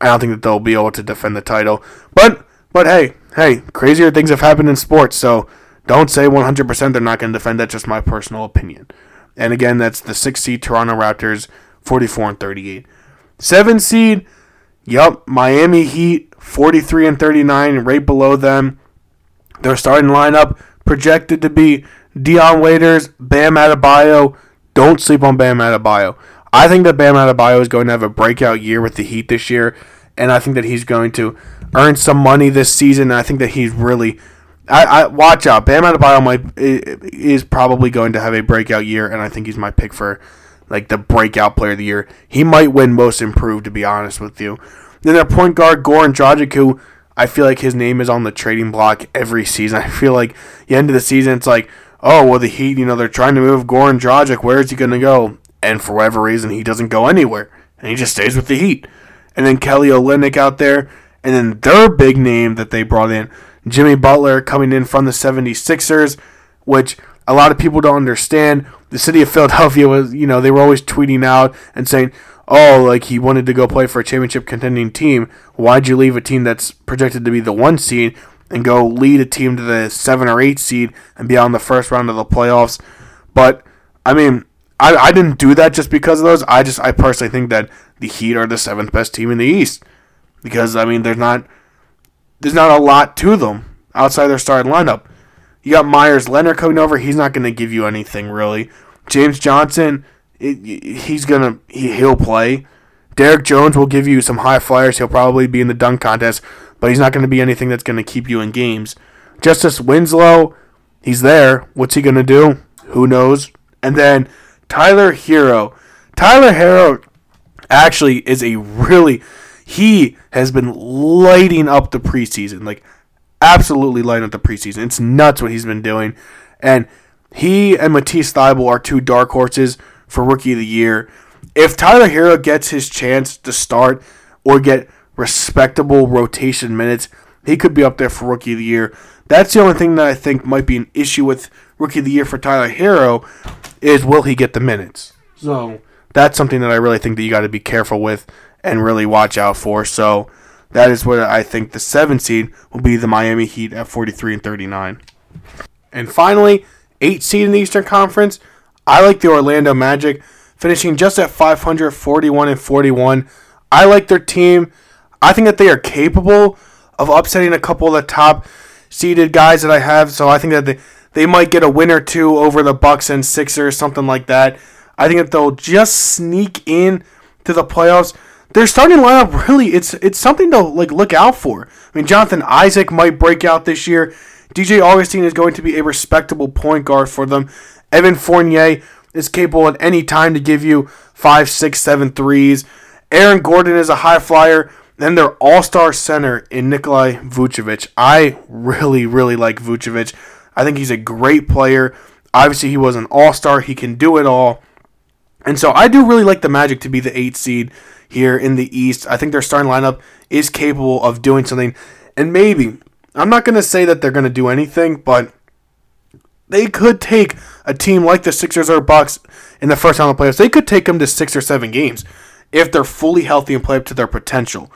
I don't think that they'll be able to defend the title. But but hey, hey, crazier things have happened in sports, so don't say 100% they're not going to defend. That's just my personal opinion. And again, that's the six seed Toronto Raptors, 44 and 38. Seven seed, yup, Miami Heat, 43 and 39, right below them. Their starting lineup projected to be Dion Waiters, Bam Adebayo. Don't sleep on Bam Adebayo. I think that Bam Adebayo is going to have a breakout year with the Heat this year, and I think that he's going to earn some money this season. I think that he's really. I, I watch out. Bam Adebayo might is probably going to have a breakout year, and I think he's my pick for like the breakout player of the year. He might win Most Improved, to be honest with you. Then their point guard Goran Dragic, who I feel like his name is on the trading block every season. I feel like the end of the season, it's like, oh well, the Heat, you know, they're trying to move Goran Dragic. Where is he going to go? And for whatever reason, he doesn't go anywhere, and he just stays with the Heat. And then Kelly Olynyk out there, and then their big name that they brought in, Jimmy Butler, coming in from the 76ers, which a lot of people don't understand. The city of Philadelphia was, you know, they were always tweeting out and saying, oh, like he wanted to go play for a championship contending team. Why'd you leave a team that's projected to be the one seed and go lead a team to the seven or eight seed and be on the first round of the playoffs? But I mean, I, I didn't do that just because of those. I just I personally think that the Heat are the seventh best team in the East because I mean there's not there's not a lot to them outside their starting lineup. You got Meyers Leonard coming over. He's not going to give you anything really. James Johnson, it, he's gonna he, he'll play. Derrick Jones will give you some high flyers. He'll probably be in the dunk contest, but he's not going to be anything that's going to keep you in games. Justice Winslow, he's there. What's he going to do? Who knows? And then Tyler Herro. Tyler Herro actually is a really he has been lighting up the preseason. Like absolutely lighting up the preseason. It's nuts what he's been doing. And he and Matisse Thybulle are two dark horses for rookie of the year. If Tyler Herro gets his chance to start or get respectable rotation minutes, he could be up there for rookie of the year. That's the only thing that I think might be an issue with rookie of the year for Tyler Herro is will he get the minutes? So that's something that I really think that you got to be careful with and really watch out for. So that is what I think the seven seed will be the Miami Heat at 43 and 39. And finally, eight seed in the Eastern Conference. I like the Orlando Magic finishing just at 541 and 41. I like their team. I think that they are capable of upsetting a couple of the top seeded guys that I have. So I think that they they might get a win or two over the Bucks and Sixers, something like that. I think that they'll just sneak in to the playoffs. Their starting lineup really it's it's something to like look out for. I mean, Jonathan Isaac might break out this year. DJ Augustin is going to be a respectable point guard for them. Evan Fournier is capable at any time to give you five, six, seven threes. Aaron Gordon is a high flyer. Then their all-star center in Nikolai Vucevic. I really, really like Vucevic. I think he's a great player. Obviously, he was an all star. He can do it all. And so I do really like the Magic to be the eight seed here in the East. I think their starting lineup is capable of doing something. And maybe, I'm not going to say that they're going to do anything, but they could take a team like the Sixers or Bucks in the first round of the playoffs. They could take them to six or seven games if they're fully healthy and play up to their potential.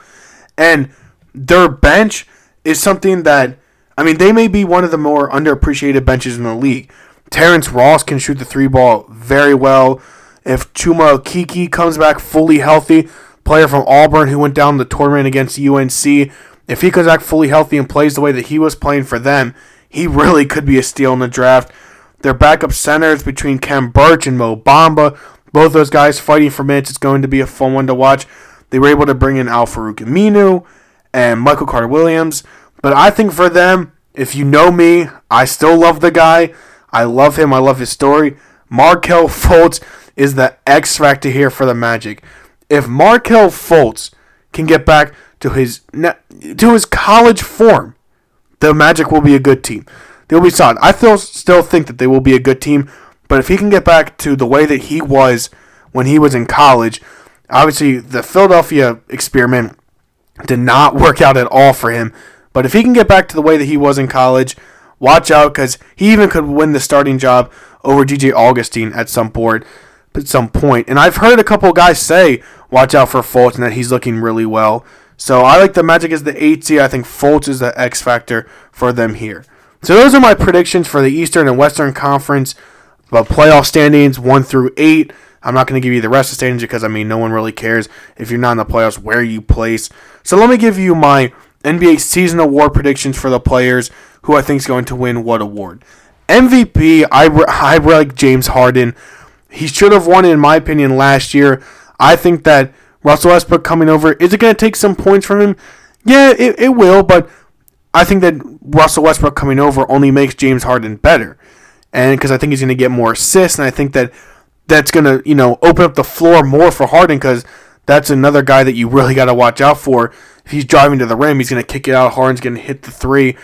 And their bench is something that I mean, they may be one of the more underappreciated benches in the league. Terrence Ross can shoot the three ball very well. If Chuma Okeke comes back fully healthy, player from Auburn who went down the tournament against UNC, if he comes back fully healthy and plays the way that he was playing for them, he really could be a steal in the draft. Their backup centers between Khem Birch and Mo Bamba, both those guys fighting for minutes. It's going to be a fun one to watch. They were able to bring in Al Farouq Aminu and Michael Carter Williams. But I think for them, if you know me, I still love the guy. I love him. I love his story. Markelle Fultz is the X factor here for the Magic. If Markelle Fultz can get back to his to his college form, the Magic will be a good team. They'll be solid. I still still think that they will be a good team, but if he can get back to the way that he was when he was in college, Obviously, the Philadelphia experiment did not work out at all for him. But if he can get back to the way that he was in college, watch out because he even could win the starting job over DJ Augustin at some point. At some point, and I've heard a couple guys say, "Watch out for Fultz," and that he's looking really well. So I like the Magic as the eight seed. I think Fultz is the X factor for them here. So those are my predictions for the Eastern and Western Conference, but playoff standings one through eight. I'm not going to give you the rest of the standings because I mean no one really cares if you're not in the playoffs where you place. So let me give you my NBA season award predictions for the players who I think is going to win what award. MVP, I, I like James Harden. He should have won, in my opinion, last year. I think that Russell Westbrook coming over, is it going to take some points from him? Yeah, it, it will, but I think that Russell Westbrook coming over only makes James Harden better. And because I think he's going to get more assists, and I think that that's going to, you know, open up the floor more for Harden because that's another guy that you really got to watch out for. If he's driving to the rim, he's going to kick it out. Harden's going to hit the three.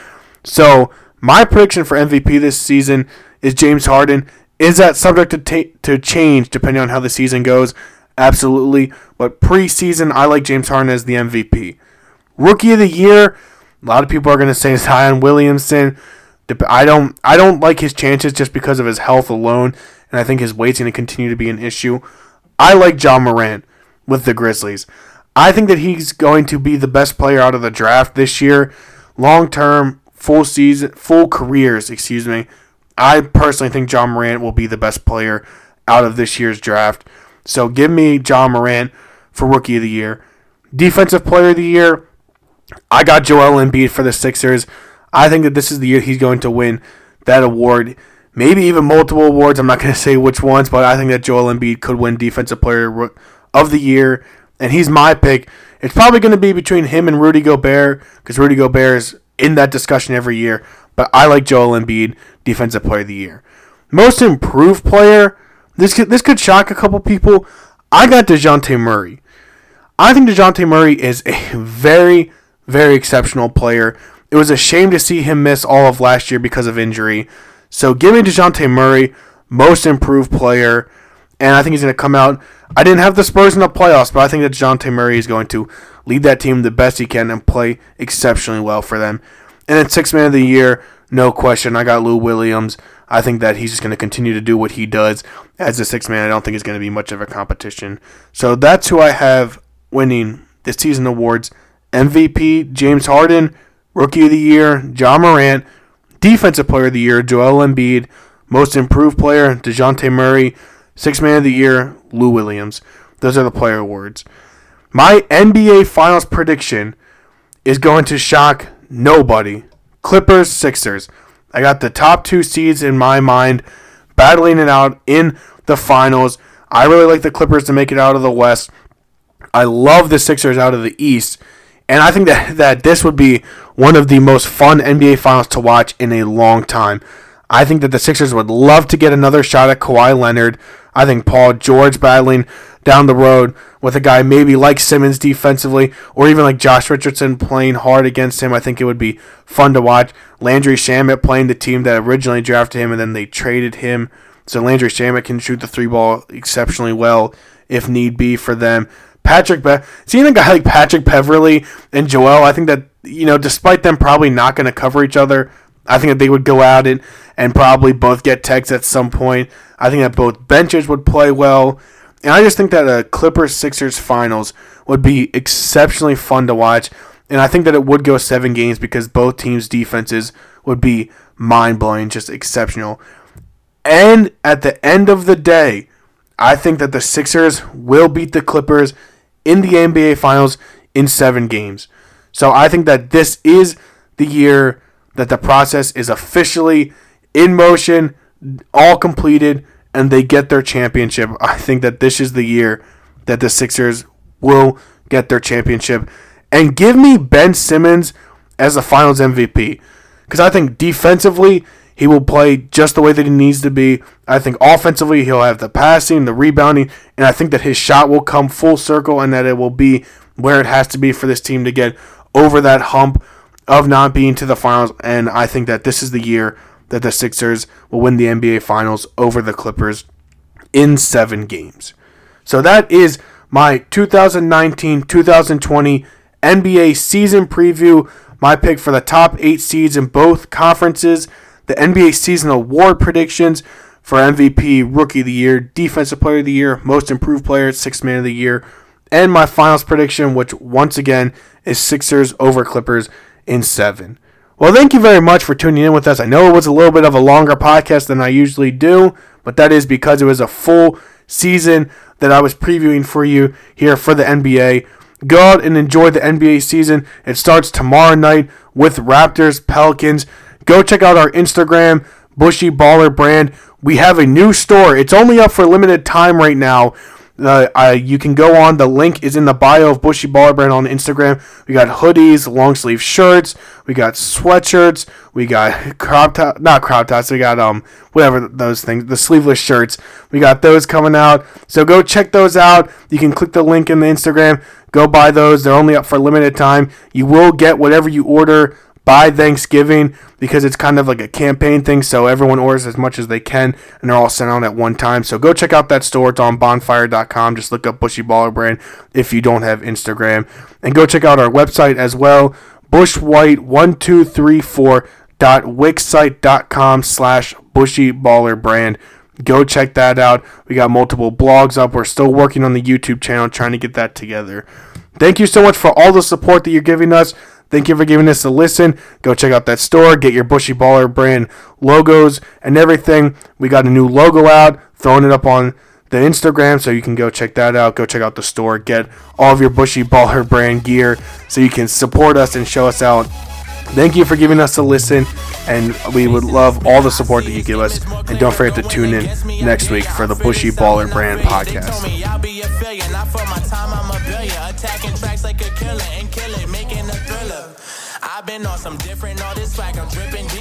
So my prediction for MVP this season is James Harden. Is that subject to ta- to change depending on how the season goes? Absolutely. But preseason, I like James Harden as the MVP. Rookie of the year, a lot of people are going to say Zion Williamson. I don't I don't like his chances just because of his health alone, and I think his weight's going to continue to be an issue. I like John Morant with the Grizzlies. I think that he's going to be the best player out of the draft this year, long term, full season, full careers, excuse me. I personally think John Morant will be the best player out of this year's draft. So give me John Morant for Rookie of the Year. Defensive Player of the Year, I got Joel Embiid for the Sixers. I think that this is the year he's going to win that award. Maybe even multiple awards. I'm not going to say which ones, but I think that Joel Embiid could win Defensive Player of the Year, and he's my pick. It's probably going to be between him and Rudy Gobert because Rudy Gobert is in that discussion every year. But I like Joel Embiid, Defensive Player of the Year. Most Improved Player. This could, this could shock a couple people. I got Dejounte Murray. I think Dejounte Murray is a very, very exceptional player. It was a shame to see him miss all of last year because of injury. So give me Dejounte Murray, most improved player, and I think he's going to come out. I didn't have the Spurs in the playoffs, but I think that Dejounte Murray is going to lead that team the best he can and play exceptionally well for them. And then six man of the year, no question. I got Lou Williams. I think that he's just going to continue to do what he does as a six man. I don't think it's going to be much of a competition. So that's who I have winning the season awards. MVP James Harden, Rookie of the Year John Morant, Defensive Player of the Year Joel Embiid, Most Improved Player Dejounte Murray, Six Man of the Year Lou Williams. Those are the player awards. My NBA Finals prediction is going to shock nobody. Clippers Sixers. I got the top two seeds in my mind battling it out in the finals. I really like the Clippers to make it out of the West. I love the Sixers out of the East. And I think that, that this would be one of the most fun NBA finals to watch in a long time. I think that the Sixers would love to get another shot at Kawhi Leonard. I think Paul George battling down the road with a guy maybe like Simmons defensively, or even like Josh Richardson playing hard against him. I think it would be fun to watch. Landry Shamet playing the team that originally drafted him and then they traded him. So Landry Shamet can shoot the three ball exceptionally well if need be for them. Patrick, Be- seeing a guy like Patrick Beverley and Joel, I think that you know, despite them probably not going to cover each other, I think that they would go out and and probably both get tags at some point. I think that both benches would play well. And I just think that a Clippers Sixers finals would be exceptionally fun to watch. And I think that it would go seven games because both teams' defenses would be mind blowing, just exceptional. And at the end of the day, I think that the Sixers will beat the Clippers in the NBA Finals in seven games. So I think that this is the year that the process is officially in motion, all completed, and they get their championship. I think that this is the year that the Sixers will get their championship. And give me Ben Simmons as the finals MVP. Because I think defensively, he will play just the way that he needs to be. I think offensively, he'll have the passing, the rebounding, and I think that his shot will come full circle and that it will be where it has to be for this team to get over that hump of not being to the finals. And I think that this is the year that the Sixers will win the NBA Finals over the Clippers in seven games. So that is my 2019 2020 NBA season preview, my pick for the top eight seeds in both conferences, the NBA season award predictions for MVP, Rookie of the Year, Defensive Player of the Year, Most Improved Player, Sixth Man of the Year, and my finals prediction, which once again is Sixers over Clippers in seven. Well, thank you very much for tuning in with us. I know it was a little bit of a longer podcast than I usually do, but that is because it was a full season that I was previewing for you here for the NBA. Go out and enjoy the NBA season. It starts tomorrow night with Raptors, Pelicans. Go check out our Instagram, Bushy Baller Brand. We have a new store. It's only up for limited time right now. Uh, uh, you can go on. The link is in the bio of Bushy Baller Brand on Instagram. We got hoodies, long sleeve shirts. We got sweatshirts. We got crop top, not crop tops. We got um whatever those things, the sleeveless shirts. We got those coming out. So go check those out. You can click the link in the Instagram. Go buy those. They're only up for a limited time. You will get whatever you order by Thanksgiving because it's kind of like a campaign thing. So everyone orders as much as they can and they're all sent out at one time. So go check out that store. It's on bonfire.com. Just look up Bushy Baller Brand if you don't have Instagram. And go check out our website as well, bushwhite1234.wixsite.com slash bushy baller brand. Go check that out. We got multiple blogs up. We're still working on the YouTube channel, trying to get that together. Thank you so much for all the support that you're giving us. Thank you for giving us a listen. Go check out that store. Get your Bushy Baller brand logos and everything. We got a new logo out, throwing it up on the Instagram, so you can go check that out. Go check out the store. Get all of your Bushy Baller brand gear so you can support us and show us out. Thank you for giving us a listen, and we would love all the support that you give us. And don't forget to tune in next week for the Bushy Baller Brand podcast. I've been on some different, all this swag I'm dripping, didn't